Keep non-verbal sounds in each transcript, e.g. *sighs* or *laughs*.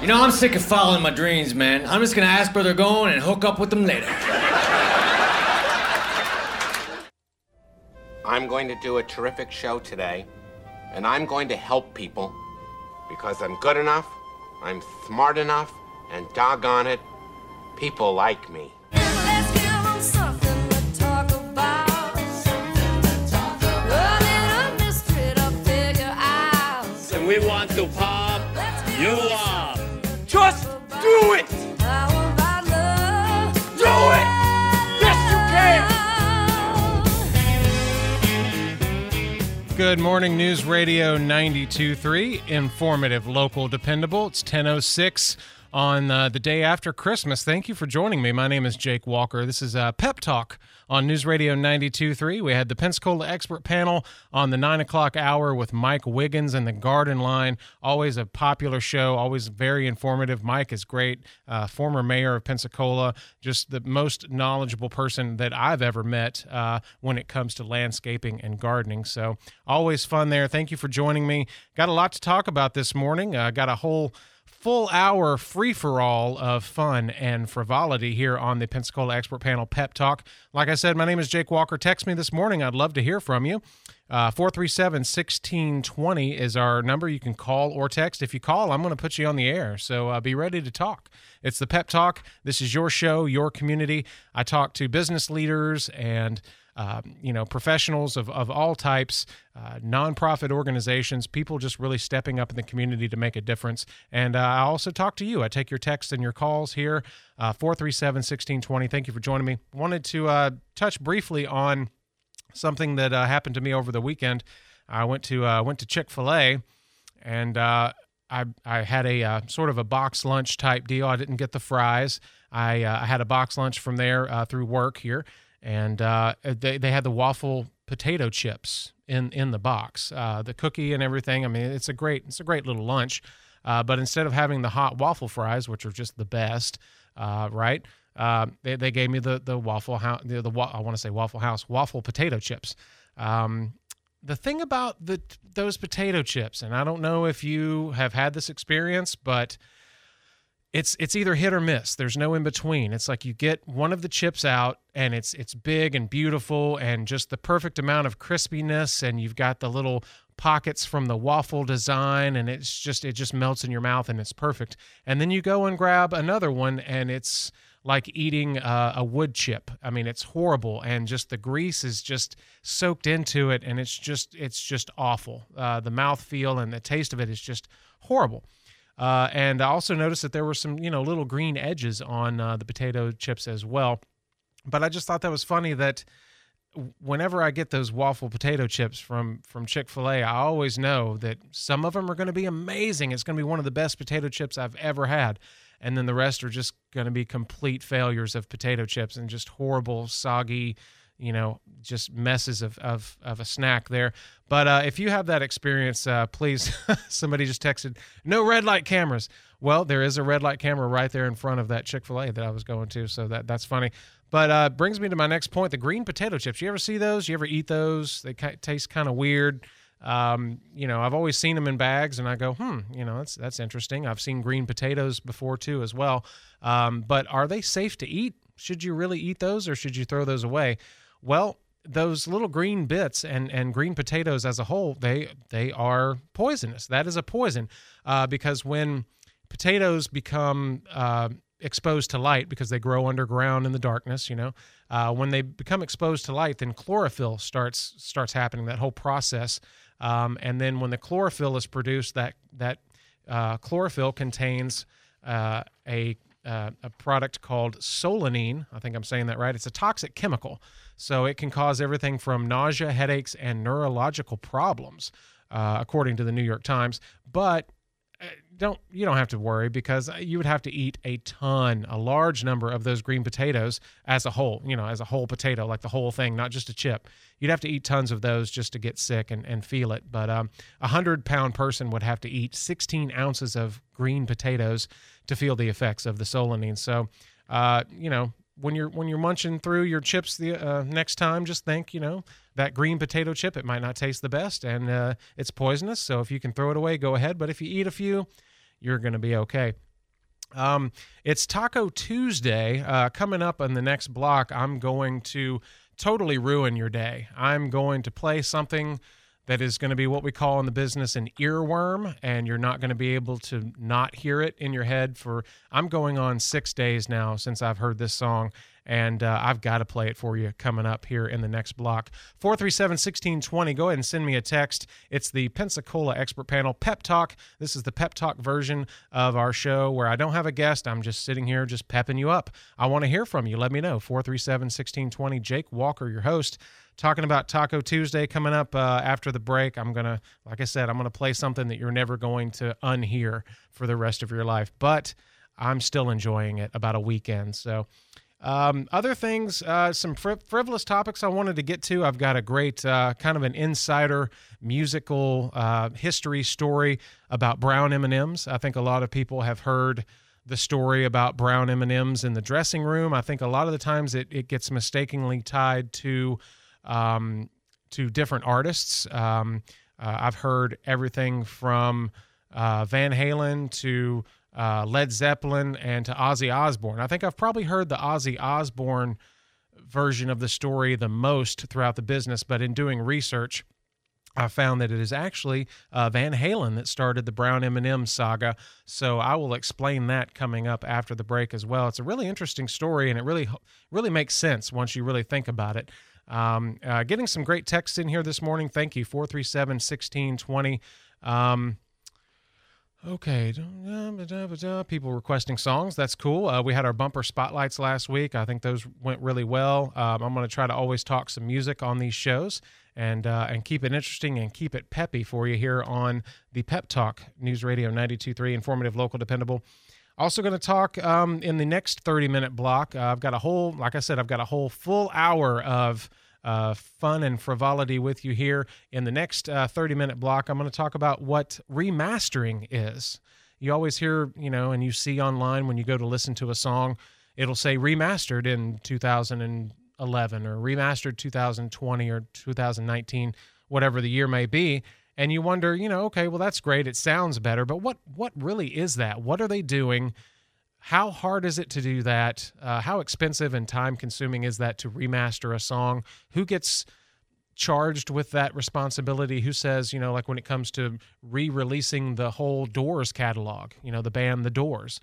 You know, I'm sick of following my dreams, man. I'm just gonna ask where they're going and hook up with them later. I'm going to do a terrific show today, and I'm going to help people because I'm good enough, I'm smart enough, and doggone it, people like me. Do it! Do it! Yes, you can! Good morning, News Radio 92.3, informative, local, dependable. It's 10.06 on uh, the day after Christmas. Thank you for joining me. My name is Jake Walker. This is uh, Pep Talk on News Radio 92.3. We had the Pensacola expert panel on the 9 o'clock hour with Mike Wiggins and the Garden Line. Always a popular show, always very informative. Mike is great, uh, former mayor of Pensacola, just the most knowledgeable person that I've ever met uh, when it comes to landscaping and gardening. So always fun there. Thank you for joining me. Got a lot to talk about this morning. Uh, got a whole full hour free for all of fun and frivolity here on the Pensacola Expert Panel Pep Talk. Like I said, my name is Jake Walker. Text me this morning. I'd love to hear from you. Uh, 437 1620 is our number. You can call or text. If you call, I'm going to put you on the air. So uh, be ready to talk. It's the Pep Talk. This is your show, your community. I talk to business leaders and um, you know, professionals of, of all types, uh, nonprofit organizations, people just really stepping up in the community to make a difference. And uh, I also talk to you. I take your texts and your calls here, uh, 437 1620. Thank you for joining me. Wanted to uh, touch briefly on something that uh, happened to me over the weekend. I went to went to Chick Fil A, and I I had a uh, sort of a box lunch type deal. I didn't get the fries. I uh, I had a box lunch from there uh, through work here, and uh, they they had the waffle potato chips in in the box, uh, the cookie and everything. I mean, it's a great it's a great little lunch. Uh, but instead of having the hot waffle fries, which are just the best, uh, right? Uh, they, they gave me the the waffle house the, the I want to say waffle house waffle potato chips. Um, the thing about the those potato chips, and I don't know if you have had this experience, but it's it's either hit or miss. There's no in between. It's like you get one of the chips out and it's it's big and beautiful and just the perfect amount of crispiness and you've got the little pockets from the waffle design and it's just it just melts in your mouth and it's perfect. And then you go and grab another one and it's like eating uh, a wood chip. I mean, it's horrible, and just the grease is just soaked into it, and it's just it's just awful. Uh, the mouth feel and the taste of it is just horrible. Uh, and I also noticed that there were some you know little green edges on uh, the potato chips as well. But I just thought that was funny that whenever I get those waffle potato chips from from Chick Fil A, I always know that some of them are going to be amazing. It's going to be one of the best potato chips I've ever had, and then the rest are just going to be complete failures of potato chips and just horrible, soggy, you know, just messes of of, of a snack there. But uh, if you have that experience, uh, please, *laughs* somebody just texted, no red light cameras. Well, there is a red light camera right there in front of that Chick Fil A that I was going to, so that that's funny. But uh, brings me to my next point: the green potato chips. You ever see those? You ever eat those? They taste kind of weird. Um, you know, I've always seen them in bags, and I go, hmm, you know, that's that's interesting. I've seen green potatoes before too, as well. Um, but are they safe to eat? Should you really eat those, or should you throw those away? Well, those little green bits and and green potatoes as a whole, they they are poisonous. That is a poison uh, because when potatoes become uh, exposed to light because they grow underground in the darkness, you know, uh, when they become exposed to light, then chlorophyll starts starts happening. That whole process, um, and then when the chlorophyll is produced, that that uh, chlorophyll contains uh, a uh, a product called solanine. I think I'm saying that right. It's a toxic chemical, so it can cause everything from nausea, headaches, and neurological problems, uh, according to the New York Times. But uh, don't you don't have to worry because you would have to eat a ton, a large number of those green potatoes as a whole. You know, as a whole potato, like the whole thing, not just a chip. You'd have to eat tons of those just to get sick and, and feel it. But um, a hundred pound person would have to eat 16 ounces of green potatoes to feel the effects of the solanine. So, uh, you know, when you're when you're munching through your chips the uh, next time, just think, you know, that green potato chip. It might not taste the best, and uh, it's poisonous. So if you can throw it away, go ahead. But if you eat a few, you're going to be okay. Um, it's Taco Tuesday uh, coming up on the next block. I'm going to totally ruin your day. I'm going to play something that is going to be what we call in the business an earworm, and you're not going to be able to not hear it in your head for. I'm going on six days now since I've heard this song, and uh, I've got to play it for you coming up here in the next block. 437 1620. Go ahead and send me a text. It's the Pensacola Expert Panel Pep Talk. This is the Pep Talk version of our show where I don't have a guest. I'm just sitting here just pepping you up. I want to hear from you. Let me know. 437 1620. Jake Walker, your host talking about Taco Tuesday coming up uh, after the break. I'm gonna, like I said, I'm gonna play something that you're never going to unhear for the rest of your life. But I'm still enjoying it about a weekend. So, um, other things, uh, some fri- frivolous topics I wanted to get to. I've got a great uh, kind of an insider musical uh, history story about brown M&Ms. I think a lot of people have heard the story about brown M&Ms in the dressing room. I think a lot of the times it, it gets mistakenly tied to um, to different artists. Um, uh, I've heard everything from uh, Van Halen to uh, Led Zeppelin and to Ozzy Osbourne. I think I've probably heard the Ozzy Osbourne version of the story the most throughout the business, but in doing research, I found that it is actually uh, Van Halen that started the Brown M&M saga. So I will explain that coming up after the break as well. It's a really interesting story, and it really, really makes sense once you really think about it. Um, uh, getting some great texts in here this morning. Thank you. 437 1620. Um, okay. People requesting songs. That's cool. Uh, we had our bumper spotlights last week. I think those went really well. Um, I'm going to try to always talk some music on these shows and uh, and keep it interesting and keep it peppy for you here on the Pep Talk News Radio 92.3, informative, local, dependable. Also, going to talk um, in the next 30 minute block. Uh, I've got a whole, like I said, I've got a whole full hour of uh, fun and frivolity with you here. In the next uh, 30 minute block, I'm going to talk about what remastering is. You always hear, you know, and you see online when you go to listen to a song, it'll say remastered in 2011 or remastered 2020 or 2019, whatever the year may be and you wonder, you know, okay, well that's great, it sounds better, but what what really is that? What are they doing? How hard is it to do that? Uh, how expensive and time consuming is that to remaster a song? Who gets charged with that responsibility? Who says, you know, like when it comes to re releasing the whole Doors catalog, you know, the band The Doors,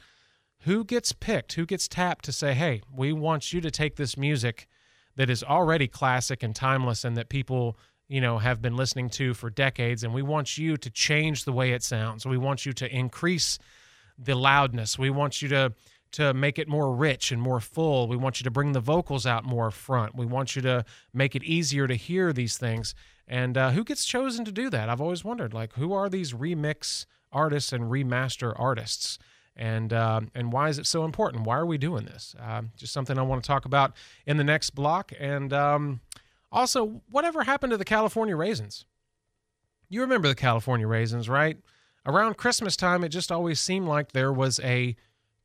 who gets picked? Who gets tapped to say, hey, we want you to take this music that is already classic and timeless and that people you know have been listening to for decades and we want you to change the way it sounds we want you to increase the loudness. We want you to to make it more rich and more full. We want you to bring the vocals out more front. We want you to make it easier to hear these things. And uh, who gets chosen to do that? I've always wondered like who are these remix artists and remaster artists? And uh, and why is it so important? Why are we doing this? Uh, just something i want to talk about in the next block. And um, also, whatever happened to the California raisins? You remember the California raisins, right? Around Christmas time, it just always seemed like there was a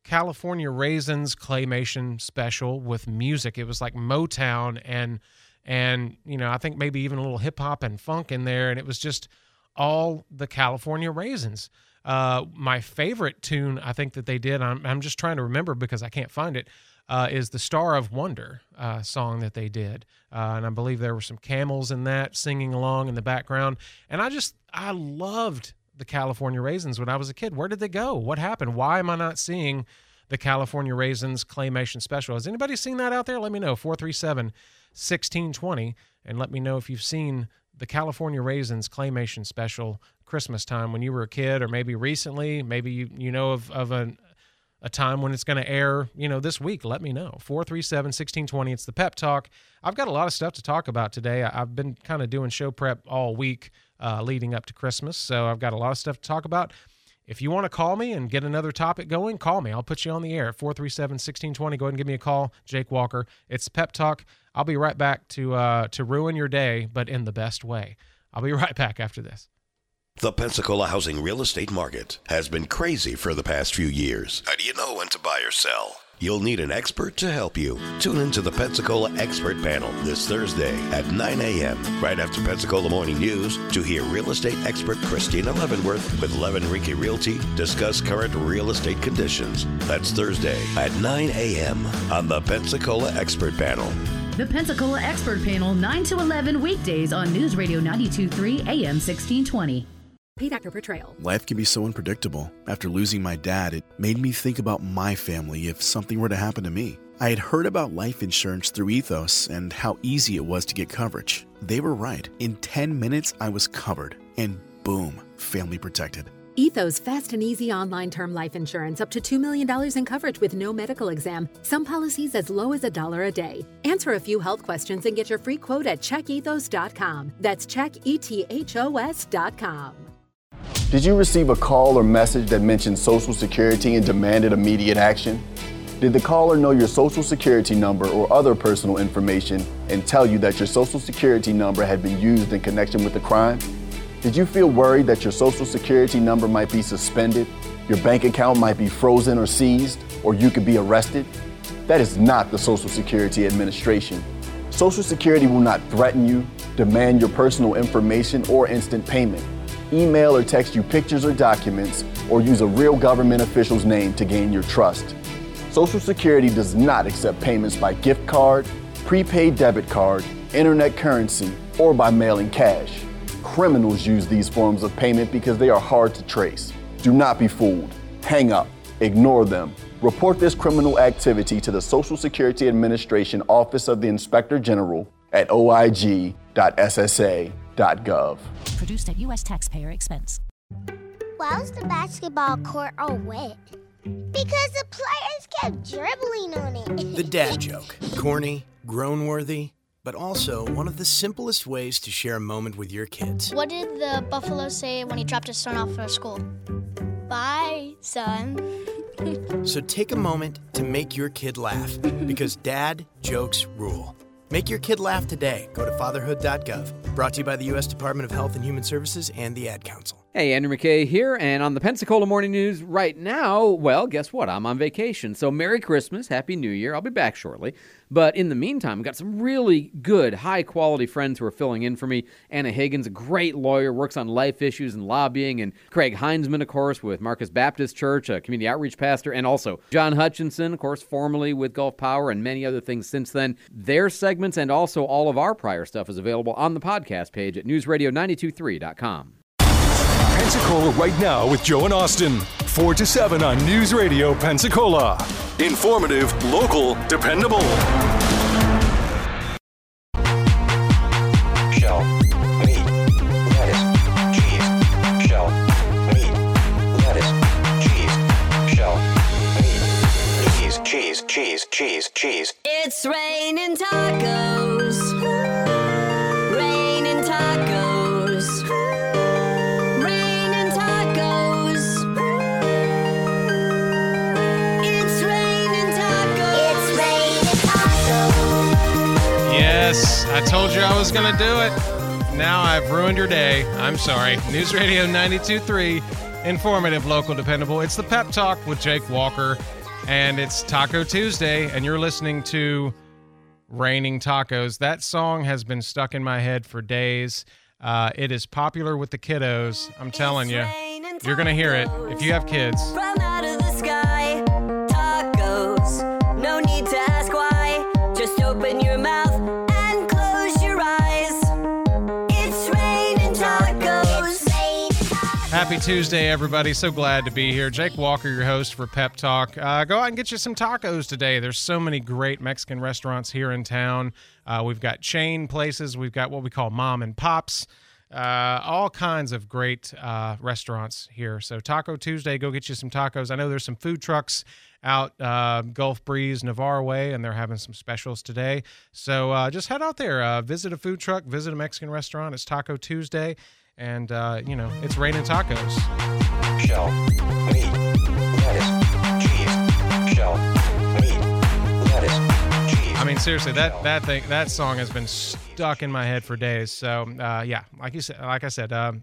California raisins claymation special with music. It was like Motown and and you know I think maybe even a little hip hop and funk in there, and it was just all the California raisins. Uh, my favorite tune I think that they did. I'm I'm just trying to remember because I can't find it uh, is the Star of Wonder uh, song that they did. Uh, and I believe there were some camels in that singing along in the background. And I just, I loved the California Raisins when I was a kid. Where did they go? What happened? Why am I not seeing the California Raisins Claymation Special? Has anybody seen that out there? Let me know. 437 1620. And let me know if you've seen the California Raisins Claymation Special Christmas time when you were a kid, or maybe recently. Maybe you, you know of, of an, a time when it's going to air, you know, this week, let me know. 437 1620. It's the pep talk. I've got a lot of stuff to talk about today. I've been kind of doing show prep all week uh, leading up to Christmas. So I've got a lot of stuff to talk about. If you want to call me and get another topic going, call me. I'll put you on the air at 437 1620. Go ahead and give me a call. Jake Walker. It's Pep Talk. I'll be right back to, uh, to ruin your day, but in the best way. I'll be *laughs* right back after this. The Pensacola housing real estate market has been crazy for the past few years. How do you know when to buy or sell? You'll need an expert to help you. Tune into the Pensacola Expert Panel this Thursday at 9 a.m. right after Pensacola Morning News to hear real estate expert Christina Leavenworth with Levin Rinke Realty discuss current real estate conditions. That's Thursday at 9 a.m. on the Pensacola Expert Panel. The Pensacola Expert Panel, 9 to 11 weekdays on News Radio 923 AM 1620. Paid actor portrayal. Life can be so unpredictable. After losing my dad, it made me think about my family if something were to happen to me. I had heard about life insurance through Ethos and how easy it was to get coverage. They were right. In 10 minutes, I was covered. And boom, family protected. Ethos fast and easy online term life insurance up to $2 million in coverage with no medical exam. Some policies as low as a dollar a day. Answer a few health questions and get your free quote at checkethos.com. That's E checkethos.com. Did you receive a call or message that mentioned Social Security and demanded immediate action? Did the caller know your Social Security number or other personal information and tell you that your Social Security number had been used in connection with the crime? Did you feel worried that your Social Security number might be suspended, your bank account might be frozen or seized, or you could be arrested? That is not the Social Security Administration. Social Security will not threaten you, demand your personal information, or instant payment. Email or text you pictures or documents, or use a real government official's name to gain your trust. Social Security does not accept payments by gift card, prepaid debit card, internet currency, or by mailing cash. Criminals use these forms of payment because they are hard to trace. Do not be fooled. Hang up. Ignore them. Report this criminal activity to the Social Security Administration Office of the Inspector General at oig.ssa.gov. Produced at U.S. taxpayer expense. Why was the basketball court all wet? Because the players kept dribbling on it. *laughs* The dad joke. Corny, groan worthy, but also one of the simplest ways to share a moment with your kids. What did the buffalo say when he dropped his son off for school? Bye, son. *laughs* So take a moment to make your kid laugh because dad jokes rule. Make your kid laugh today. Go to fatherhood.gov. Brought to you by the U.S. Department of Health and Human Services and the Ad Council. Hey, Andrew McKay here, and on the Pensacola Morning News right now, well, guess what? I'm on vacation. So, Merry Christmas, Happy New Year. I'll be back shortly. But in the meantime, I've got some really good, high quality friends who are filling in for me. Anna Higgins, a great lawyer, works on life issues and lobbying, and Craig Heinzman, of course, with Marcus Baptist Church, a community outreach pastor, and also John Hutchinson, of course, formerly with Gulf Power and many other things since then. Their segments and also all of our prior stuff is available on the podcast page at newsradio923.com. Pensacola right now with Joe and Austin. 4 to 7 on News Radio Pensacola. Informative, local, dependable. Shell, meat, lettuce, cheese. Shell, meat, lettuce, cheese. Shell, meat, cheese, cheese, cheese, cheese, cheese. It's raining tacos. I told you I was going to do it. Now I've ruined your day. I'm sorry. News Radio 92.3, informative, local, dependable. It's the Pep Talk with Jake Walker, and it's Taco Tuesday, and you're listening to Raining Tacos. That song has been stuck in my head for days. Uh, it is popular with the kiddos. I'm telling you, you're going to hear it if you have kids. Happy Tuesday, everybody. So glad to be here. Jake Walker, your host for Pep Talk. Uh, go out and get you some tacos today. There's so many great Mexican restaurants here in town. Uh, we've got chain places, we've got what we call mom and pops. Uh, all kinds of great uh, restaurants here. So, Taco Tuesday, go get you some tacos. I know there's some food trucks out uh, Gulf Breeze, Navarre Way, and they're having some specials today. So, uh, just head out there, visit a food truck, visit a Mexican restaurant. It's Taco Tuesday, and, uh, you know, it's raining tacos. Shell, meat, lettuce, cheese. Shell, meat, lettuce, cheese. I mean, seriously, that that thing, that song has been stuck in my head for days. So, uh, yeah, like you said, like I said, um,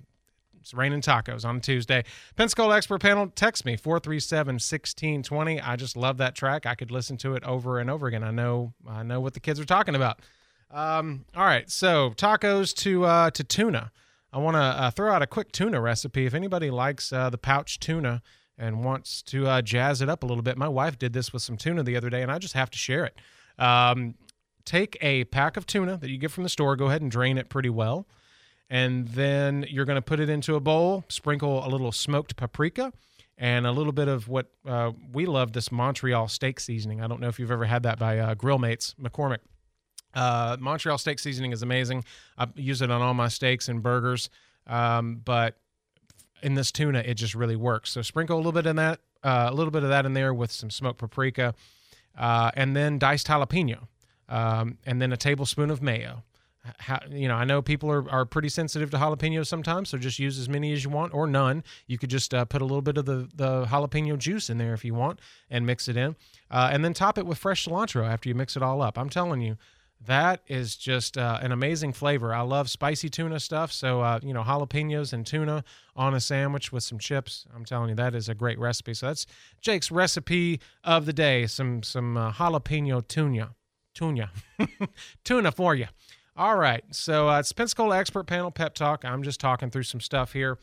It's raining tacos on Tuesday. Pensacola Expert Panel, text me 437 1620. I just love that track. I could listen to it over and over again. I know I know what the kids are talking about. Um, all right, so tacos to uh, to tuna. I want to uh, throw out a quick tuna recipe. If anybody likes uh, the pouch tuna and wants to uh, jazz it up a little bit, my wife did this with some tuna the other day, and I just have to share it. Um, take a pack of tuna that you get from the store, go ahead and drain it pretty well, and then you're going to put it into a bowl, sprinkle a little smoked paprika. And a little bit of what uh, we love this Montreal steak seasoning. I don't know if you've ever had that by uh, Grill Mates McCormick. Uh, Montreal steak seasoning is amazing. I use it on all my steaks and burgers. Um, but in this tuna, it just really works. So sprinkle a little bit in that, uh, a little bit of that in there with some smoked paprika, uh, and then diced jalapeno, um, and then a tablespoon of mayo. How, you know, I know people are, are pretty sensitive to jalapenos sometimes, so just use as many as you want or none. You could just uh, put a little bit of the, the jalapeno juice in there if you want and mix it in. Uh, and then top it with fresh cilantro after you mix it all up. I'm telling you, that is just uh, an amazing flavor. I love spicy tuna stuff. So, uh, you know, jalapenos and tuna on a sandwich with some chips. I'm telling you, that is a great recipe. So that's Jake's recipe of the day. Some some uh, jalapeno tuna, tuna, *laughs* tuna for you. All right. So uh, it's Pensacola Expert Panel Pep Talk. I'm just talking through some stuff here.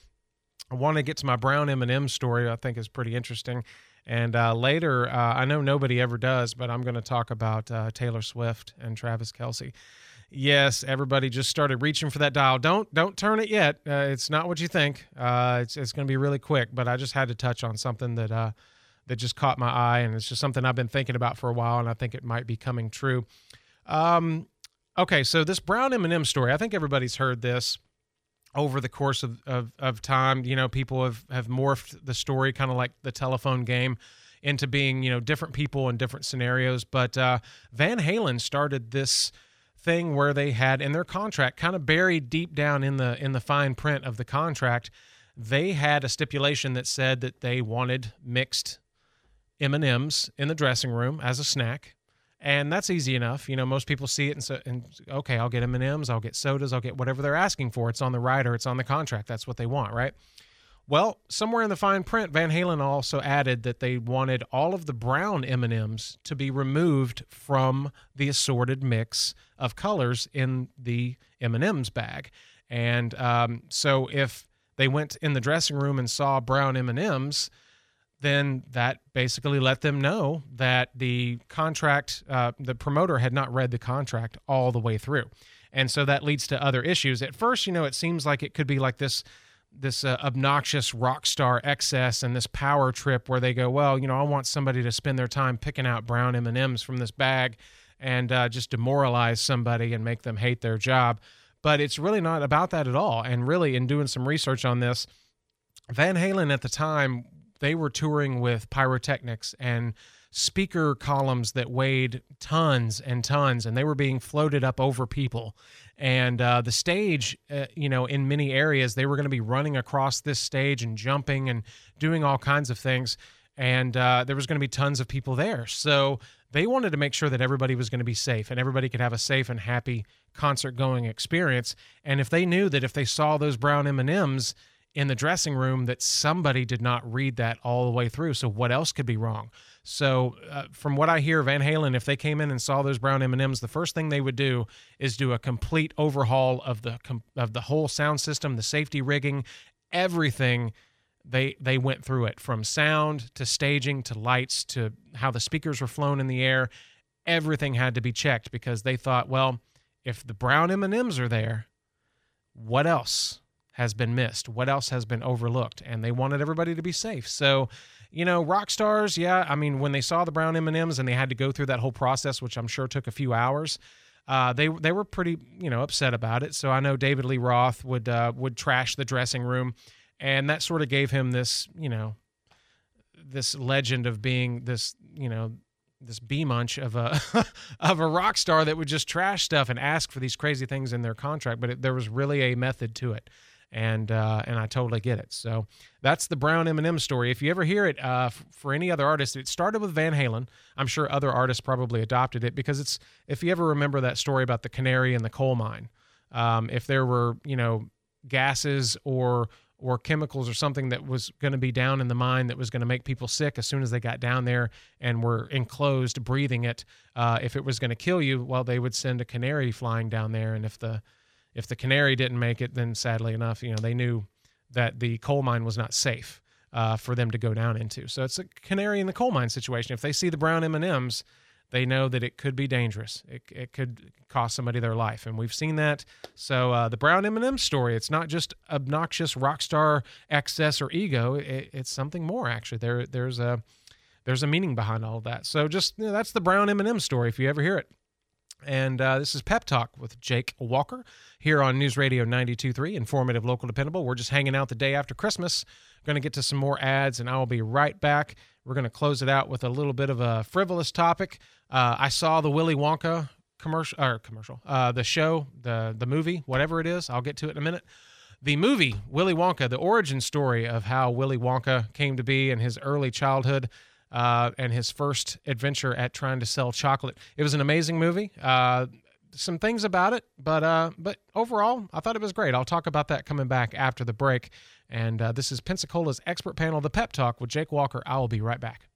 I want to get to my brown M&M story. I think is pretty interesting. And uh, later, uh, I know nobody ever does, but I'm going to talk about uh, Taylor Swift and Travis Kelce. Yes, everybody just started reaching for that dial. Don't don't turn it yet. Uh, it's not what you think. Uh, it's it's going to be really quick. But I just had to touch on something that uh, that just caught my eye, and it's just something I've been thinking about for a while, and I think it might be coming true. Um, okay, so this brown M&M story. I think everybody's heard this over the course of, of, of time, you know, people have, have morphed the story kind of like the telephone game into being, you know, different people in different scenarios. But uh, Van Halen started this thing where they had in their contract, kind of buried deep down in the in the fine print of the contract, they had a stipulation that said that they wanted mixed M&Ms in the dressing room as a snack and that's easy enough. You know, most people see it and so and okay, I'll get M and M's, I'll get sodas, I'll get whatever they're asking for. It's on the rider, it's on the contract. That's what they want, right? Well, somewhere in the fine print, Van Halen also added that they wanted all of the brown M and M's to be removed from the assorted mix of colors in the M and M's bag. And um, so, if they went in the dressing room and saw brown M and M's, then that basically let them know that the contract, uh, the promoter had not read the contract all the way through. And so that leads to other issues. At first, you know, it seems like it could be like this this uh, obnoxious rock star excess and this power trip where they go, well, you know, I want somebody to spend their time picking out brown M&Ms from this bag and uh, just demoralize somebody and make them hate their job. But it's really not about that at all. And really, in doing some research on this, Van Halen at the time they were touring with pyrotechnics and speaker columns that weighed tons and tons, and they were being floated up over people. And uh, the stage, uh, you know, in many areas, they were going to be running across this stage and jumping and doing all kinds of things. And uh, there was going to be tons of people there. So they wanted to make sure that everybody was going to be safe and everybody could have a safe and happy concert going experience. And if they knew that if they saw those brown M&Ms, in the dressing room that somebody did not read that all the way through. So what else could be wrong? So uh, from what I hear, Van Halen, if they came in and saw those brown M and M's, the first thing they would do is do a complete overhaul of the of the whole sound system, the safety rigging, everything. They they went through it from sound to staging to lights to how the speakers were flown in the air. Everything had to be checked because they thought, well, if the brown M and M's are there, what else? Has been missed? What else has been overlooked? And they wanted everybody to be safe. So, you know, rock stars, yeah. I mean, when they saw the brown M and M's and they had to go through that whole process, which I'm sure took a few hours, uh, they they were pretty you know upset about it. So I know David Lee Roth would uh, would trash the dressing room, and that sort of gave him this you know this legend of being this you know this bee munch of a *laughs* of a rock star that would just trash stuff and ask for these crazy things in their contract. But it, there was really a method to it and uh, and I totally get it. So that's the Brown M&M story. If you ever hear it uh, f- for any other artist, it started with Van Halen. I'm sure other artists probably adopted it because it's if you ever remember that story about the canary in the coal mine, um, if there were you know gases or or chemicals or something that was going to be down in the mine that was going to make people sick as soon as they got down there and were enclosed breathing it. Uh, if it was going to kill you, well, they would send a canary flying down there, and if the if the canary didn't make it, then sadly enough, you know, they knew that the coal mine was not safe uh, for them to go down into. So it's a canary in the coal mine situation. If they see the brown M and M's, they know that it could be dangerous. It, it could cost somebody their life, and we've seen that. So uh, the brown M&M story, it's not just obnoxious rock star excess or ego. It, it's something more actually. There there's a there's a meaning behind all of that. So just you know, that's the brown M&M story. If you ever hear it. And uh, this is Pep Talk with Jake Walker here on News Radio 92.3, informative, local, dependable. We're just hanging out the day after Christmas. Going to get to some more ads, and I will be right back. We're going to close it out with a little bit of a frivolous topic. Uh, I saw the Willy Wonka commercial, or commercial, uh, the show, the the movie, whatever it is. I'll get to it in a minute. The movie Willy Wonka, the origin story of how Willy Wonka came to be in his early childhood uh, and his first adventure at trying to sell chocolate. It was an amazing movie. Uh, some things about it, but uh, but overall, I thought it was great. I'll talk about that coming back after the break. And uh, this is Pensacola's expert panel, the Pep Talk with Jake Walker. I will be right back.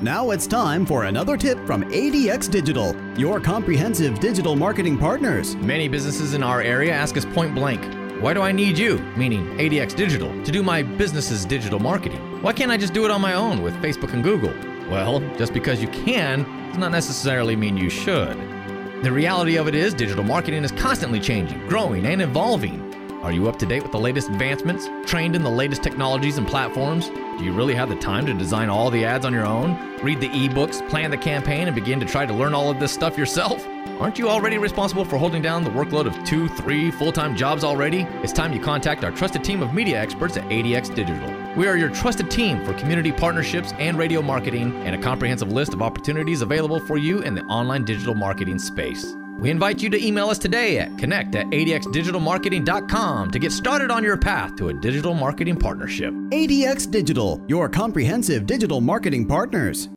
Now it's time for another tip from ADX Digital, your comprehensive digital marketing partners. Many businesses in our area ask us point blank, why do I need you, meaning ADX Digital, to do my business's digital marketing? Why can't I just do it on my own with Facebook and Google? Well, just because you can does not necessarily mean you should. The reality of it is, digital marketing is constantly changing, growing, and evolving. Are you up to date with the latest advancements? Trained in the latest technologies and platforms? Do you really have the time to design all the ads on your own? Read the ebooks, plan the campaign, and begin to try to learn all of this stuff yourself? Aren't you already responsible for holding down the workload of two, three full time jobs already? It's time you contact our trusted team of media experts at ADX Digital. We are your trusted team for community partnerships and radio marketing, and a comprehensive list of opportunities available for you in the online digital marketing space. We invite you to email us today at connect at adxdigitalmarketing.com to get started on your path to a digital marketing partnership. ADX Digital, your comprehensive digital marketing partners.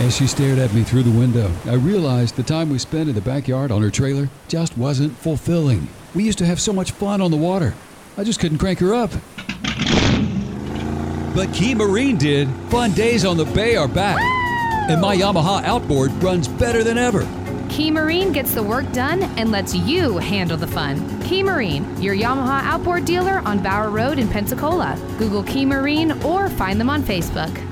As she stared at me through the window, I realized the time we spent in the backyard on her trailer just wasn't fulfilling. We used to have so much fun on the water. I just couldn't crank her up. But Key Marine did. Fun days on the bay are back. And my Yamaha outboard runs better than ever. Key Marine gets the work done and lets you handle the fun. Key Marine, your Yamaha outboard dealer on Bower Road in Pensacola. Google Key Marine or find them on Facebook.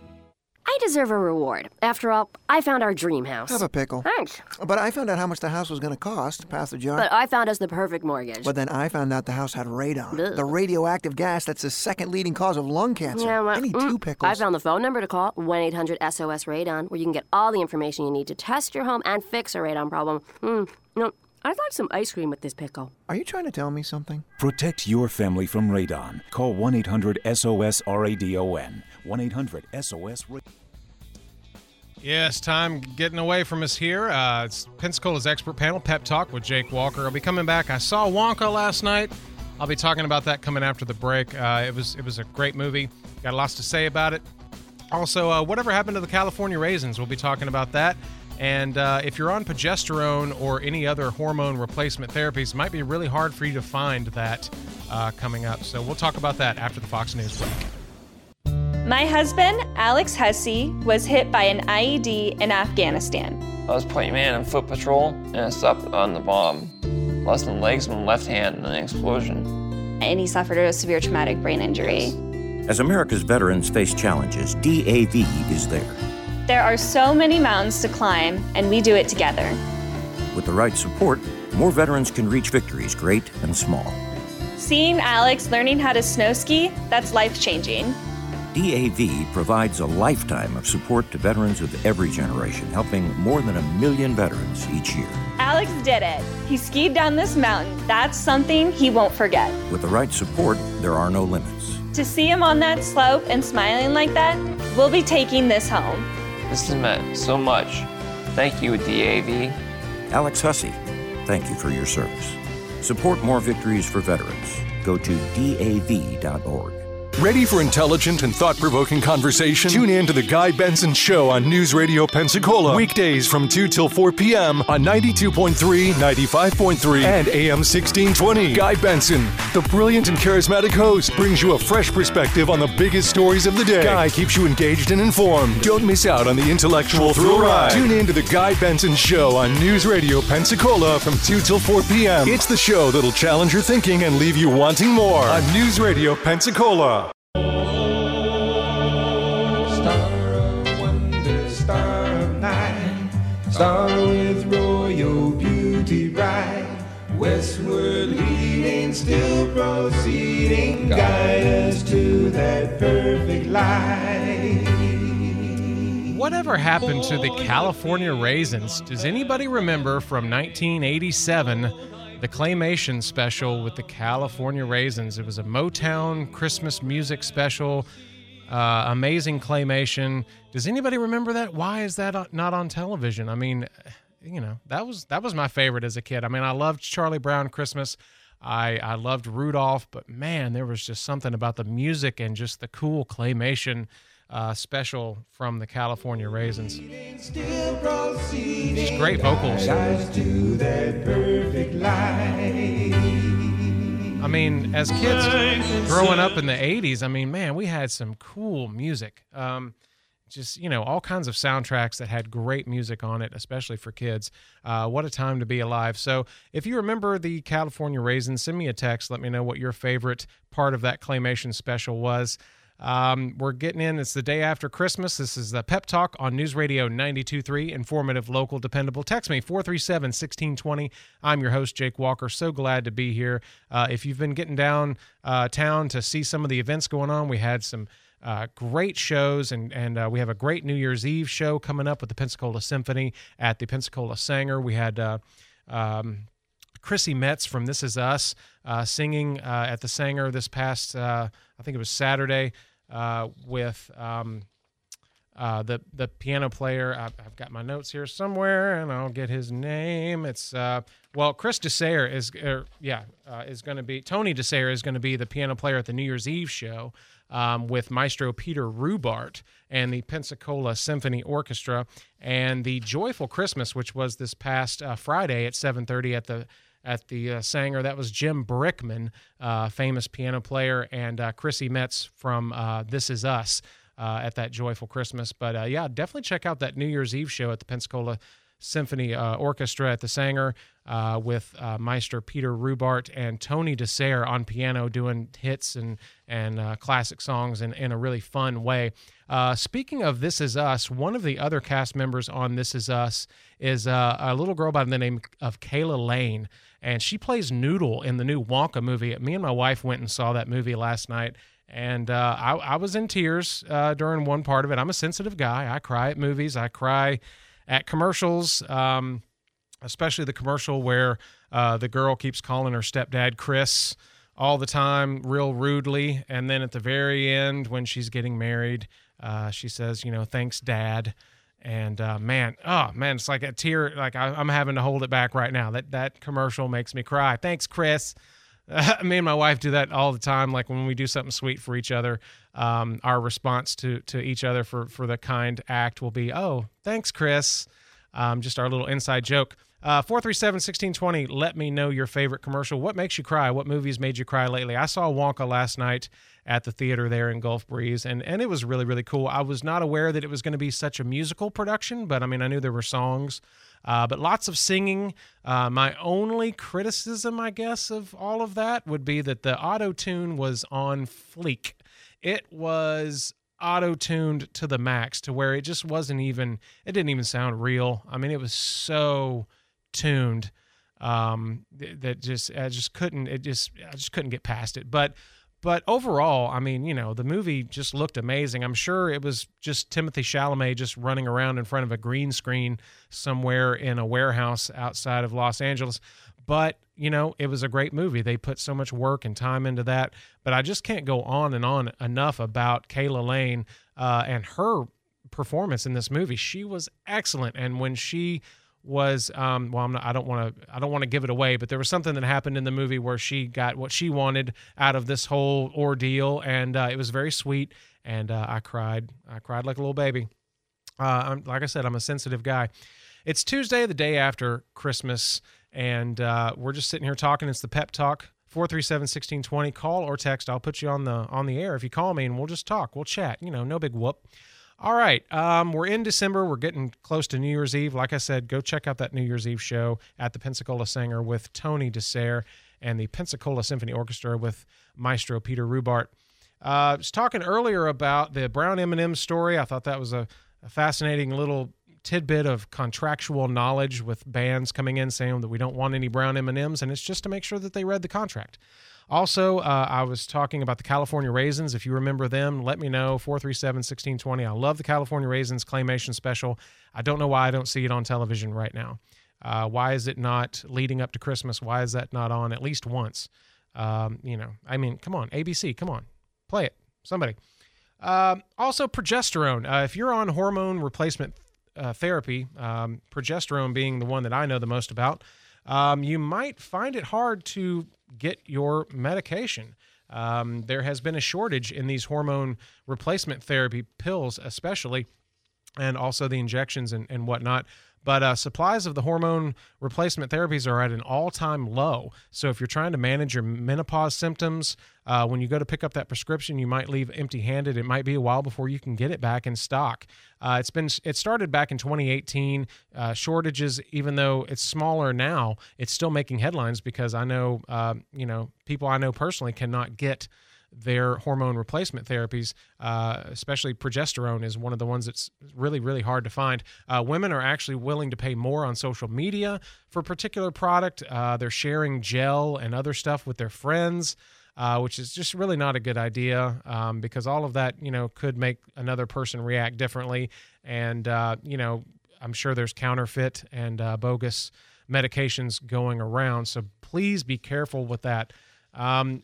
I deserve a reward. After all, I found our dream house. Have a pickle. Thanks. But I found out how much the house was going to cost. Pass the jar. But I found us the perfect mortgage. But then I found out the house had radon, Ugh. the radioactive gas that's the second leading cause of lung cancer. Yeah, well, I need mm, two pickles. I found the phone number to call 1 800 SOS Radon, where you can get all the information you need to test your home and fix a radon problem. Mm, no, I'd like some ice cream with this pickle. Are you trying to tell me something? Protect your family from radon. Call 1 800 SOS RADON. 1 800 SOS RADON. Yes, time getting away from us here. Uh, it's Pensacola's expert panel, Pep Talk with Jake Walker. I'll be coming back. I saw Wonka last night. I'll be talking about that coming after the break. Uh, it was it was a great movie. Got lots to say about it. Also, uh, whatever happened to the California raisins? We'll be talking about that. And uh, if you're on progesterone or any other hormone replacement therapies, it might be really hard for you to find that uh, coming up. So we'll talk about that after the Fox News break. My husband, Alex Hussey, was hit by an IED in Afghanistan. I was point man in foot patrol and I stopped on the bomb. Lost my legs and my left hand in an explosion. and he suffered a severe traumatic brain injury. As America's veterans face challenges, DAV is there. There are so many mountains to climb, and we do it together. With the right support, more veterans can reach victories great and small. Seeing Alex learning how to snow ski, that's life changing. DAV provides a lifetime of support to veterans of every generation, helping more than a million veterans each year. Alex did it. He skied down this mountain. That's something he won't forget. With the right support, there are no limits. To see him on that slope and smiling like that, we'll be taking this home. This has meant so much. Thank you, DAV. Alex Hussey, thank you for your service. Support more victories for veterans. Go to DAV.org. Ready for intelligent and thought provoking conversation? Tune in to The Guy Benson Show on News Radio Pensacola. Weekdays from 2 till 4 p.m. on 92.3, 95.3, and AM 1620. Guy Benson, the brilliant and charismatic host, brings you a fresh perspective on the biggest stories of the day. Guy keeps you engaged and informed. Don't miss out on the intellectual thrill ride. Tune in to The Guy Benson Show on News Radio Pensacola from 2 till 4 p.m. It's the show that'll challenge your thinking and leave you wanting more on News Radio Pensacola. Star with royal beauty bright, westward leading, still proceeding, guide us to that perfect light. Whatever happened to the California Raisins? Does anybody remember from 1987 the claymation special with the California Raisins? It was a Motown Christmas music special. Uh, amazing claymation. Does anybody remember that? Why is that not on television? I mean, you know, that was that was my favorite as a kid. I mean, I loved Charlie Brown Christmas. I I loved Rudolph, but man, there was just something about the music and just the cool claymation uh, special from the California Raisins. Just great vocals. I mean, as kids growing up in the 80s, I mean, man, we had some cool music. Um, just, you know, all kinds of soundtracks that had great music on it, especially for kids. Uh, what a time to be alive. So, if you remember the California Raisins, send me a text. Let me know what your favorite part of that claymation special was. Um, we're getting in. It's the day after Christmas. This is the Pep Talk on News Radio 92.3. Informative, local, dependable. Text me 437 1620. I'm your host, Jake Walker. So glad to be here. Uh, if you've been getting down uh, town to see some of the events going on, we had some uh, great shows, and and uh, we have a great New Year's Eve show coming up with the Pensacola Symphony at the Pensacola Saenger. We had. Uh, um, Chrissy Metz from This Is Us uh, singing uh, at the Saenger this past, uh, I think it was Saturday, uh, with um, uh, the the piano player. I've, I've, got my notes here somewhere, and I'll get his name. It's uh, well, Chris DeSare is, er, yeah, is going to be Tony DeSare is going to be the piano player at the New Year's Eve show. Um, with Maestro Peter Rubardt and the Pensacola Symphony Orchestra, and the Joyful Christmas, which was this past Friday at 7:30 at the at the uh, Saenger. That was Jim Brickman, uh, famous piano player, and uh, Chrissy Metz from uh, This Is Us uh, at that Joyful Christmas. But uh, yeah, definitely check out that New Year's Eve show at the Pensacola Symphony Orchestra at the Sanger with Meister Peter Rubardt and Tony DeSare on piano doing hits and, and classic songs in, in a really fun way. speaking of This Is Us, one of the other cast members on This Is Us is a little girl by the name of Calah Lane and she plays Noodle in the new Wonka movie. Me and my wife went and saw that movie last night, and uh, I, I, was in tears uh, during one part of it. I'm a sensitive guy. I cry at movies. I cry at commercials, um, especially the commercial where uh, the girl keeps calling her stepdad Chris all the time, real rudely, and then at the very end, when she's getting married, uh, she says, "You know, thanks, Dad." And uh, man, oh man, it's like a tear. Like I, am having to hold it back right now. That that commercial makes me cry. Thanks, Chris. *laughs* Me and my wife do that all the time. Like when we do something sweet for each other, um, our response to to each other for for the kind act will be, "Oh, thanks, Chris." Um, just our little inside joke. Uh, 437 1620, let me know your favorite commercial. What makes you cry? What movies made you cry lately? I saw Wonka last night at the theater there in Gulf Breeze, and, and it was really, really cool. I was not aware that it was going to be such a musical production, but I mean, I knew there were songs, uh, but lots of singing. Uh, my only criticism, I guess, of all of that would be that the auto tune was on fleek. It was auto tuned to the max to where it just wasn't even, it didn't even sound real. I mean, it was so tuned um, that just I just couldn't it just I just couldn't get past it. But but overall, I mean, you know, the movie just looked amazing. I'm sure it was just Timothée Chalamet just running around in front of a green screen somewhere in a warehouse outside of Los Angeles. But, you know, it was a great movie. They put so much work and time into that. But I just can't go on and on enough about Calah Lane uh, and her performance in this movie. She was excellent. And when she was um, well I'm not, I don't want to I don't want to give it away but there was something that happened in the movie where she got what she wanted out of this whole ordeal and uh, it was very sweet and uh, I cried I cried like a little baby. Uh, like I said I'm a sensitive guy. It's Tuesday the day after Christmas and uh, we're just sitting here talking. It's the pep talk 437-1620 call or text. I'll put you on the on the air if you call me and we'll just talk. We'll chat you know no big whoop all right. Um, we're in December. We're getting close to New Year's Eve. Like I said, go check out that New Year's Eve show at the Pensacola Saenger with Tony DeSare and the Pensacola Symphony Orchestra with Maestro Peter Rubardt. Uh, I was talking earlier about the Brown M&M story. I thought that was a, a fascinating little tidbit of contractual knowledge with bands coming in saying that we don't want any brown M&Ms, and it's just to make sure that they read the contract. Also, uh, I was talking about the California Raisins. If you remember them, let me know. 437 1620. I love the California Raisins Claymation Special. I don't know why I don't see it on television right now. Uh, why is it not leading up to Christmas? Why is that not on at least once? Um, you know, I mean, come on, ABC, come on, play it, somebody. Um, also, progesterone. Uh, if you're on hormone replacement uh, therapy, um, progesterone being the one that I know the most about, um, you might find it hard to get your medication. Um, there has been a shortage in these hormone replacement therapy pills, especially, and also the injections and, and whatnot. But uh, supplies of the hormone replacement therapies are at an all time low. So if you're trying to manage your menopause symptoms, uh, when you go to pick up that prescription, you might leave empty handed. It might be a while before you can get it back in stock. Uh, it's been it started back in 2018. Uh, shortages, even though it's smaller now, it's still making headlines because I know uh, you know people I know personally cannot get their hormone replacement therapies, uh, especially progesterone, is one of the ones that's really, really hard to find. Uh, women are actually willing to pay more on social media for a particular product. Uh, they're sharing gel and other stuff with their friends. Uh, which is just really not a good idea um, because all of that, you know, could make another person react differently. And, uh, you know, I'm sure there's counterfeit and uh, bogus medications going around. So please be careful with that. Um,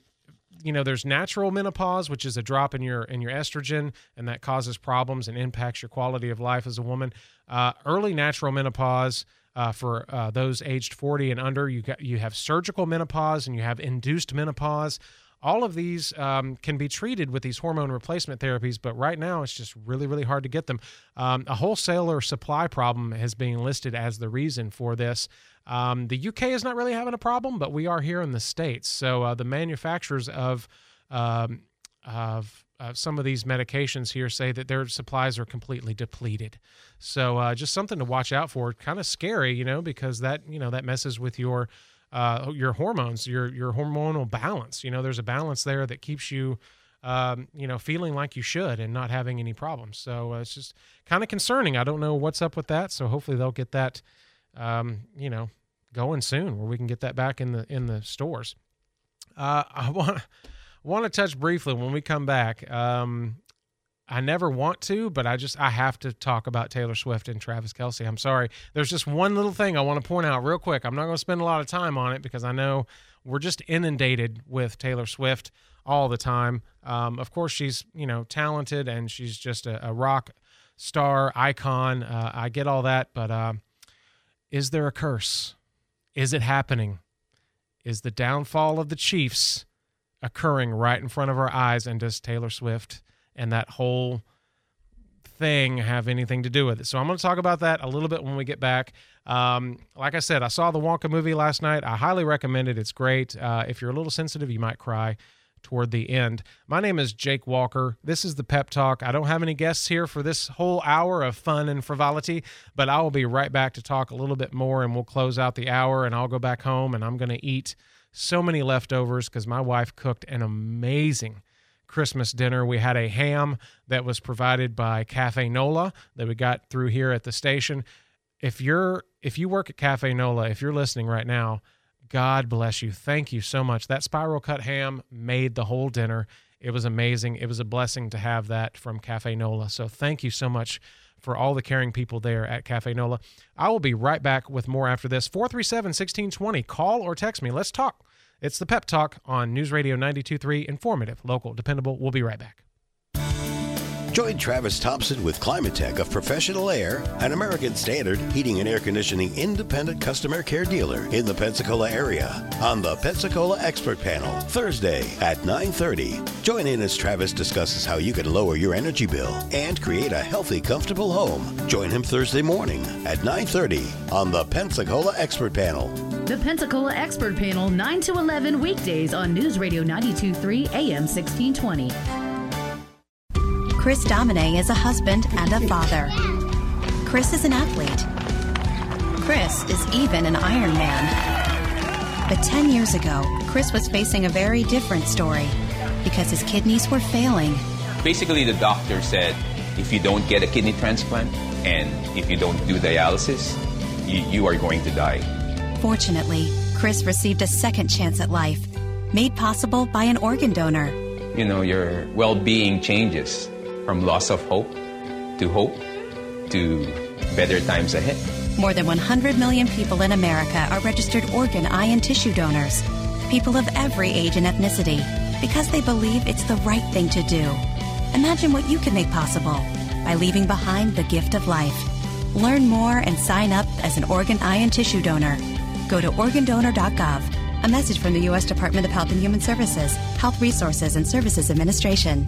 you know there's natural menopause which is a drop in your in your estrogen and that causes problems and impacts your quality of life as a woman. Uh, early natural menopause uh, for uh, those aged 40 and under you got you have surgical menopause and you have induced menopause all of these um, can be treated with these hormone replacement therapies, but right now it's just really, really hard to get them. Um, a wholesaler supply problem has been listed as the reason for this. Um, the UK is not really having a problem, but we are here in the States. So uh, the manufacturers of, um, of some of these medications here say that their supplies are completely depleted. So uh, just something to watch out for. Kind of scary, you know, because that you know that messes with your uh, your hormones, your your hormonal balance. You know, there's a balance there that keeps you, um, you know, feeling like you should and not having any problems. So uh, it's just kind of concerning. I don't know what's up with that. So hopefully they'll get that, um, you know, going soon where we can get that back in the in the stores. Uh, I *laughs* want want to touch briefly when we come back. Um, I never want to, but I just I have to talk about Taylor Swift and Travis Kelce. I'm sorry. There's just one little thing I want to point out real quick. I'm not going to spend a lot of time on it because I know we're just inundated with Taylor Swift all the time. Um, of course, she's you know talented and she's just a, a rock star icon. Uh, I get all that, but uh, is there a curse? Is it happening? Is the downfall of the Chiefs occurring right in front of our eyes? And does Taylor Swift? And that whole thing have anything to do with it. So I'm going to talk about that a little bit when we get back. Um, like I said, I saw the Wonka movie last night. I highly recommend it. It's great. Uh, if you're a little sensitive, you might cry toward the end. My name is Jake Walker. This is the Pep Talk. I don't have any guests here for this whole hour of fun and frivolity, but I will be right back to talk a little bit more and we'll close out the hour and I'll go back home and I'm going to eat so many leftovers because my wife cooked an amazing Christmas dinner. We had a ham that was provided by Cafe Nola that we got through here at the station. If you're if you work at Cafe Nola, if you're listening right now, God bless you. Thank you so much. That spiral cut ham made the whole dinner. It was amazing. It was a blessing to have that from Cafe Nola. So thank you so much for all the caring people there at Cafe Nola. I will be right back with more after this. 437 1620. Call or text me. Let's talk. It's the Pep Talk on News Radio 923. Informative, local, dependable. We'll be right back. Join Travis Thompson with Climatech of Professional Air, an American Standard heating and air conditioning independent customer care dealer in the Pensacola area on the Pensacola Expert Panel Thursday at 9:30. Join in as Travis discusses how you can lower your energy bill and create a healthy, comfortable home. Join him Thursday morning at 9:30 on the Pensacola Expert Panel. The Pensacola Expert Panel, 9 to 11 weekdays on News Radio 923 AM 1620. Chris Domine is a husband and a father. Chris is an athlete. Chris is even an Ironman. But 10 years ago, Chris was facing a very different story because his kidneys were failing. Basically, the doctor said if you don't get a kidney transplant and if you don't do dialysis, you, you are going to die. Fortunately, Chris received a second chance at life, made possible by an organ donor. You know, your well being changes from loss of hope to hope to better times ahead. More than 100 million people in America are registered organ, eye, and tissue donors. People of every age and ethnicity, because they believe it's the right thing to do. Imagine what you can make possible by leaving behind the gift of life. Learn more and sign up as an organ, eye, and tissue donor. Go to organdonor.gov. A message from the U.S. Department of Health and Human Services, Health Resources and Services Administration.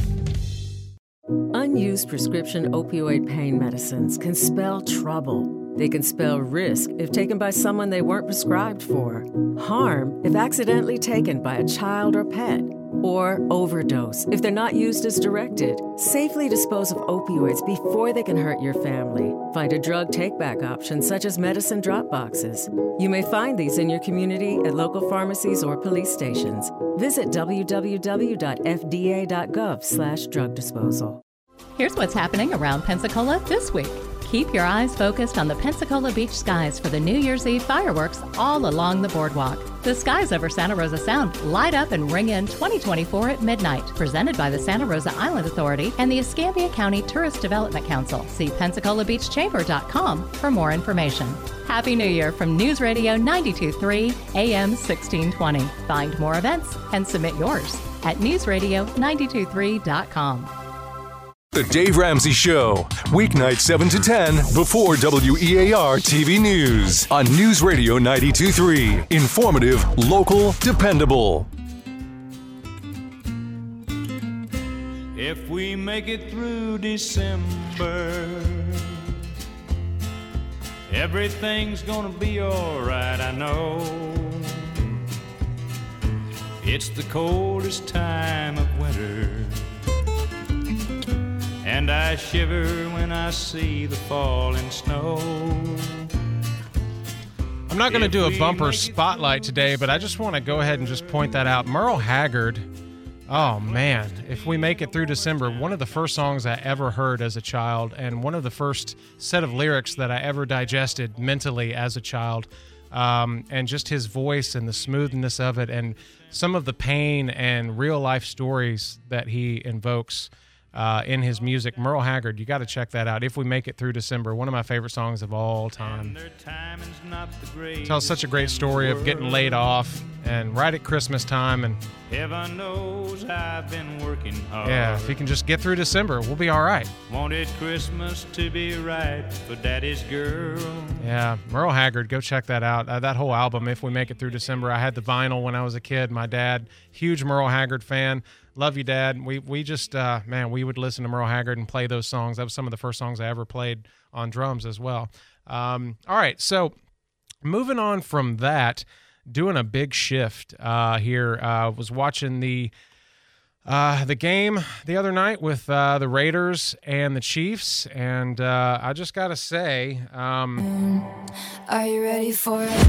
Unused prescription opioid pain medicines can spell trouble. They can spell risk if taken by someone they weren't prescribed for, harm if accidentally taken by a child or pet, or overdose if they're not used as directed. Safely dispose of opioids before they can hurt your family. Find a drug take back option such as medicine drop boxes. You may find these in your community at local pharmacies or police stations. Visit www.fda.gov slash drug disposal. Here's what's happening around Pensacola this week. Keep your eyes focused on the Pensacola beach skies for the New Year's Eve fireworks all along the boardwalk. The skies over Santa Rosa Sound light up and ring in 2024 at midnight. Presented by the Santa Rosa Island Authority and the Escambia County Tourist Development Council. See PensacolaBeachChamber.com for more information. Happy New Year from News Radio 923 AM 1620. Find more events and submit yours at newsradio923.com. The Dave Ramsey Show, weeknight 7 to 10 before WEAR TV News on News Radio 923. Informative, local, dependable. If we make it through December, everything's gonna be alright, I know. It's the coldest time of winter. And I shiver when I see the falling snow. I'm not going to do a bumper spotlight today, but I just want to go ahead and just point that out. Merle Haggard, oh man, if we make it through December, one of the first songs I ever heard as a child, and one of the first set of lyrics that I ever digested mentally as a child. Um, and just his voice and the smoothness of it, and some of the pain and real life stories that he invokes uh, in his music. Merle Haggard, you got to check that out. If we make it through December, one of my favorite songs of all time. Tells such a great story of getting laid off and right at Christmas time, and Heaven knows I've been working hard. yeah, if you can just get through December, we'll be all right. Wanted Christmas to be right for Daddy's girl. Yeah, Merle Haggard, go check that out. Uh, that whole album, If We Make It Through December, I had the vinyl when I was a kid. My dad, huge Merle Haggard fan, Love you, Dad. We we just uh, man, we would listen to Merle Haggard and play those songs. That was some of the first songs I ever played on drums as well. Um, all right, so moving on from that, doing a big shift uh, here. Uh, was watching the uh, the game the other night with uh, the Raiders and the Chiefs, and uh, I just gotta say, um, Are you ready for it?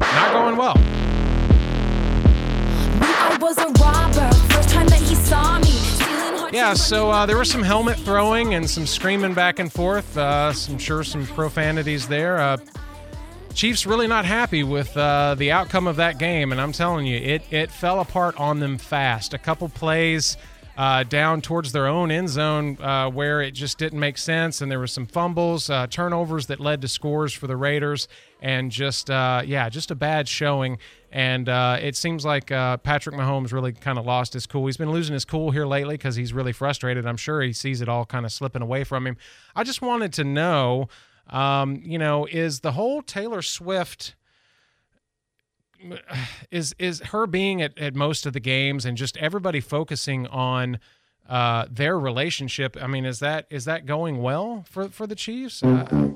not going well. Was a robber. First time that he saw me. Yeah, so uh, there was some helmet throwing and some screaming back and forth. Uh, I'm sure some profanities there. Uh, Chiefs really not happy with uh, the outcome of that game, and I'm telling you, it it fell apart on them fast. A couple plays uh, down towards their own end zone uh, where it just didn't make sense, and there were some fumbles, uh, turnovers that led to scores for the Raiders, and just uh, yeah, just a bad showing. And uh, it seems like uh, Patrick Mahomes really kind of lost his cool. He's been losing his cool here lately because he's really frustrated. I'm sure he sees it all kind of slipping away from him. I just wanted to know um, you know, is the whole Taylor Swift *sighs* is is her being at, at most of the games and just everybody focusing on uh, their relationship. I mean, is that is that going well for for the Chiefs? Uh,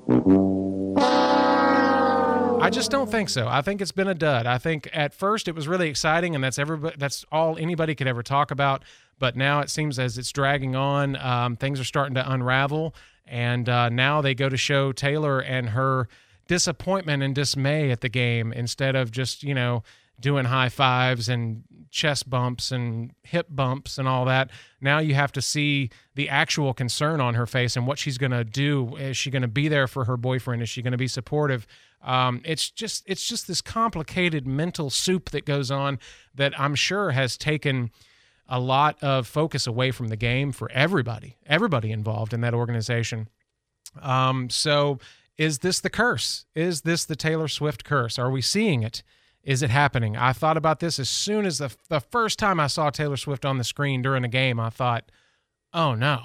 I just don't think so. I think it's been a dud. I think at first it was really exciting, and that's everybody. That's all anybody could ever talk about. But now it seems as it's dragging on, um, things are starting to unravel, and uh, now they go to show Taylor and her disappointment and dismay at the game instead of just you know doing high fives and chest bumps and hip bumps and all that. Now you have to see the actual concern on her face and what she's going to do. Is she going to be there for her boyfriend? Is she going to be supportive? Um, it's just it's just this complicated mental soup that goes on that I'm sure has taken a lot of focus away from the game for everybody, everybody involved in that organization. Um, so is this the curse? Is this the Taylor Swift curse? Are we seeing it? Is it happening? I thought about this as soon as the the first time I saw Taylor Swift on the screen during a game. I thought, "Oh no,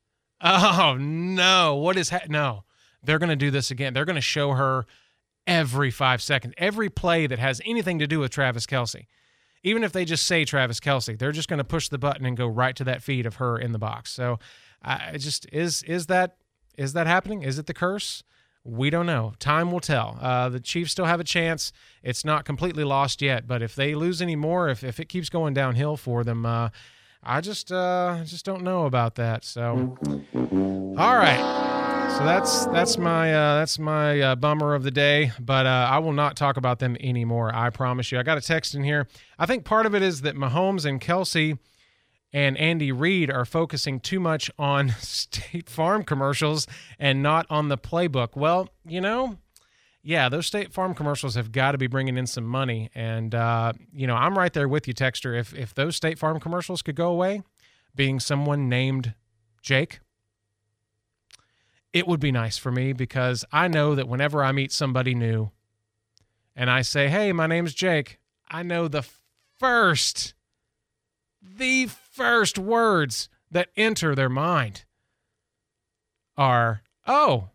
*laughs* oh no, what is ha- no? They're going to do this again. They're going to show her every five seconds, every play that has anything to do with Travis Kelce. Even if they just say Travis Kelce, they're just going to push the button and go right to that feed of her in the box. So, I just is is that is that happening? Is it the curse? We don't know. Time will tell. Uh, the Chiefs still have a chance. It's not completely lost yet, but if they lose any more, if, if it keeps going downhill for them, uh, I just uh, just don't know about that. So, all right. So that's that's my uh, that's my uh, bummer of the day. But uh, I will not talk about them anymore. I promise you. I got a text in here. I think part of it is that Mahomes and Kelce and Andy Reid are focusing too much on *laughs* State Farm commercials and not on the playbook. Well, you know, yeah, those State Farm commercials have got to be bringing in some money, and uh, you know, I'm right there with you, Texter. If if those State Farm commercials could go away, being someone named Jake, it would be nice for me because I know that whenever I meet somebody new, and I say, "Hey, my name's Jake," I know the first the first words that enter their mind are, "Oh,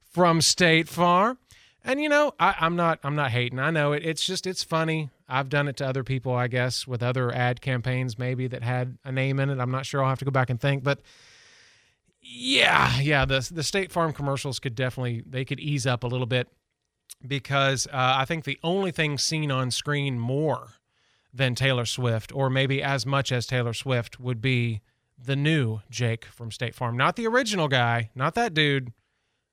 from State Farm." And you know, I, I'm not I'm not hating. I know it. It's just it's funny. I've done it to other people, I guess, with other ad campaigns maybe that had a name in it. I'm not sure. I'll have to go back and think. But yeah, yeah, the the State Farm commercials could definitely they could ease up a little bit because uh, I think the only thing seen on screen more than Taylor Swift, or maybe as much as Taylor Swift, would be the new Jake from State Farm, not the original guy, not that dude.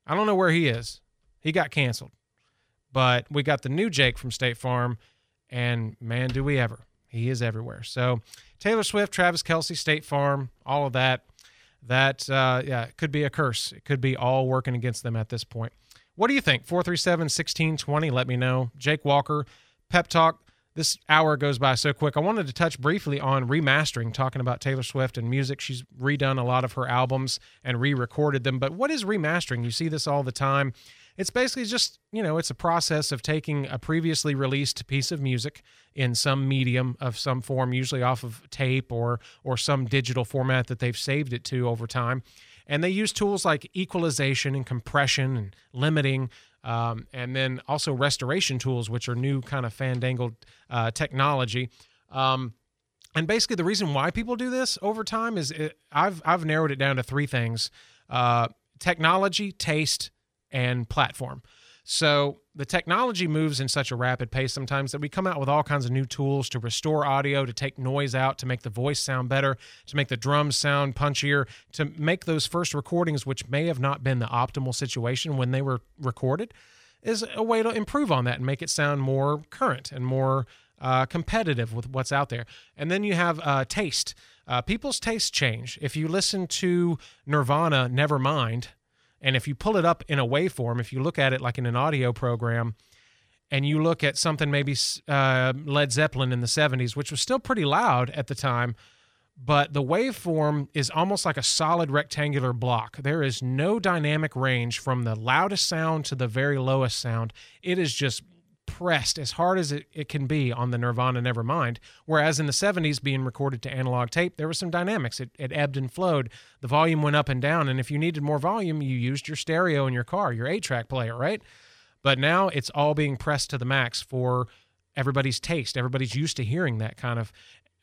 I don't know where he is. He got canceled, but we got the new Jake from State Farm, and man, do we ever! He is everywhere. So Taylor Swift, Travis Kelce, State Farm, all of that. That uh, yeah, it could be a curse. It could be all working against them at this point. What do you think? 437 1620. Let me know. Jake Walker, Pep Talk. This hour goes by so quick. I wanted to touch briefly on remastering, talking about Taylor Swift and music. She's redone a lot of her albums and re recorded them. But what is remastering? You see this all the time. It's basically just, you know, it's a process of taking a previously released piece of music in some medium of some form, usually off of tape or or some digital format that they've saved it to over time. And they use tools like equalization and compression and limiting um, and then also restoration tools, which are new kind of fandangled uh, technology. Um, and basically, the reason why people do this over time is it, I've I've narrowed it down to three things: uh, technology, taste, and platform. So the technology moves in such a rapid pace sometimes that we come out with all kinds of new tools to restore audio, to take noise out, to make the voice sound better, to make the drums sound punchier, to make those first recordings, which may have not been the optimal situation when they were recorded, is a way to improve on that and make it sound more current and more uh, competitive with what's out there. And then you have uh, taste. Uh, people's tastes change. If you listen to Nirvana, Nevermind, and if you pull it up in a waveform, if you look at it like in an audio program, and you look at something maybe uh, Led Zeppelin in the 70s, which was still pretty loud at the time, but the waveform is almost like a solid rectangular block. There is no dynamic range from the loudest sound to the very lowest sound. It is just pressed as hard as it, it can be on the Nirvana Nevermind. Whereas in the 70s, being recorded to analog tape, there was some dynamics. It, it ebbed and flowed. The volume went up and down. And if you needed more volume, you used your stereo in your car, your 8 track player, right? But now it's all being pressed to the max for everybody's taste. Everybody's used to hearing that kind of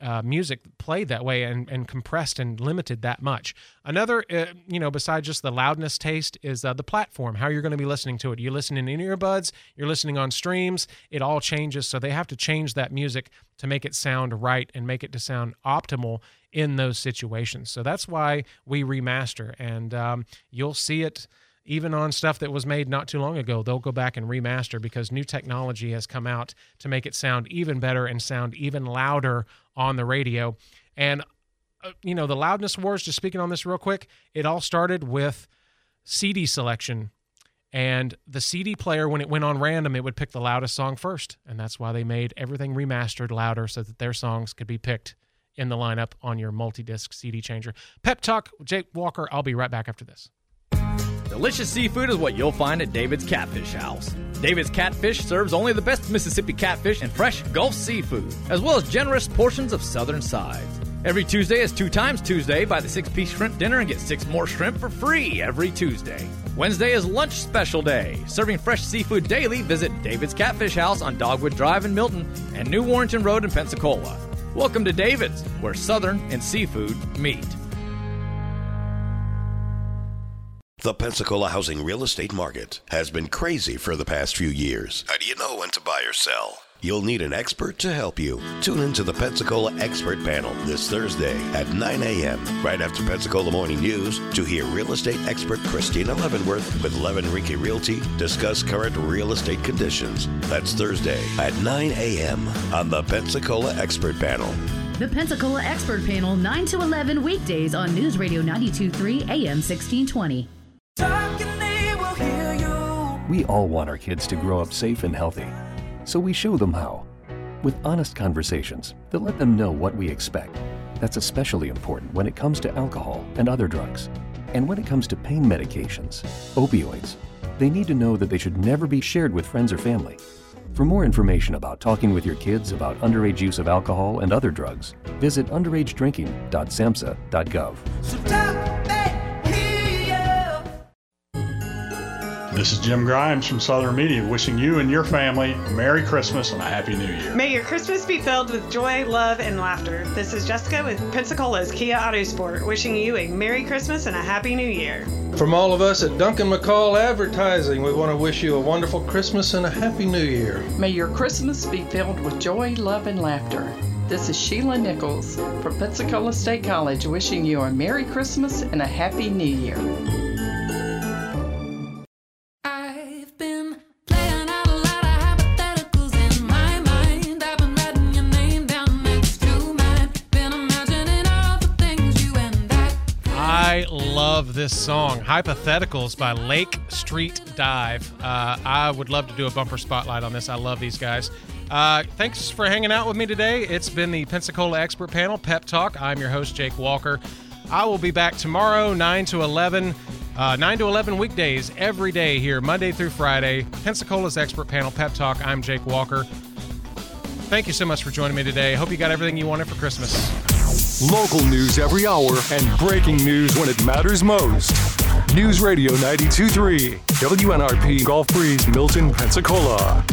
uh, music played that way and, and compressed and limited that much. Another, uh, you know, besides just the loudness taste, is uh, the platform, how you're going to be listening to it. You listen in earbuds, you're listening on streams, it all changes. So they have to change that music to make it sound right and make it to sound optimal in those situations. So that's why we remaster, and um, you'll see it even on stuff that was made not too long ago, they'll go back and remaster because new technology has come out to make it sound even better and sound even louder on the radio. And, uh, you know, the loudness wars, just speaking on this real quick, it all started with CD selection. And the CD player, when it went on random, it would pick the loudest song first. And that's why they made everything remastered louder so that their songs could be picked in the lineup on your multi disc CD changer. Pep Talk, Jake Walker. I'll be right back after this. Delicious seafood is what you'll find at David's Catfish House. David's Catfish serves only the best Mississippi catfish and fresh Gulf seafood, as well as generous portions of southern sides. Every Tuesday is two times Tuesday. Buy the six piece shrimp dinner and get six more shrimp for free every Tuesday. Wednesday is lunch special day. Serving fresh seafood daily, visit David's Catfish House on Dogwood Drive in Milton and New Warrington Road in Pensacola. Welcome to David's, where Southern and seafood meet. The Pensacola housing real estate market has been crazy for the past few years. How do you know when to buy or sell? You'll need an expert to help you. Tune in to the Pensacola Expert Panel this Thursday at 9 a.m. right after Pensacola Morning News to hear real estate expert Christina Leavenworth with Levin Rinke Realty discuss current real estate conditions. That's Thursday at 9 a.m. on the Pensacola Expert Panel. The Pensacola Expert Panel, 9 to 11 weekdays on News Radio 923 AM 1620. We all want our kids to grow up safe and healthy, so we show them how. With honest conversations that let them know what we expect. That's especially important when it comes to alcohol and other drugs. And when it comes to pain medications, opioids, they need to know that they should never be shared with friends or family. For more information about talking with your kids about underage use of alcohol and other drugs, visit underagedrinking.samhsa.gov. This is Jim Grimes from Southern Media wishing you and your family a Merry Christmas and a Happy New Year. May your Christmas be filled with joy, love, and laughter. This is Jessica with Pensacola's Kia Autosport wishing you a Merry Christmas and a Happy New Year. From all of us at Duncan McCall Advertising, we want to wish you a wonderful Christmas and a Happy New Year. May your Christmas be filled with joy, love, and laughter. This is Sheila Nichols from Pensacola State College wishing you a Merry Christmas and a Happy New Year. This song, Hypotheticals by Lake Street Dive. Uh, I would love to do a bumper spotlight on this. I love these guys. Uh, thanks for hanging out with me today. It's been the Pensacola Expert Panel Pep Talk. I'm your host, Jake Walker. I will be back tomorrow, 9 to 11. Uh, 9 to 11 weekdays every day here, Monday through Friday. Pensacola's Expert Panel Pep Talk. I'm Jake Walker. Thank you so much for joining me today. Hope you got everything you wanted for Christmas. Local news every hour and breaking news when it matters most. News Radio 923, WNRP Gulf Breeze, Milton, Pensacola.